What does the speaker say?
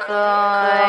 good.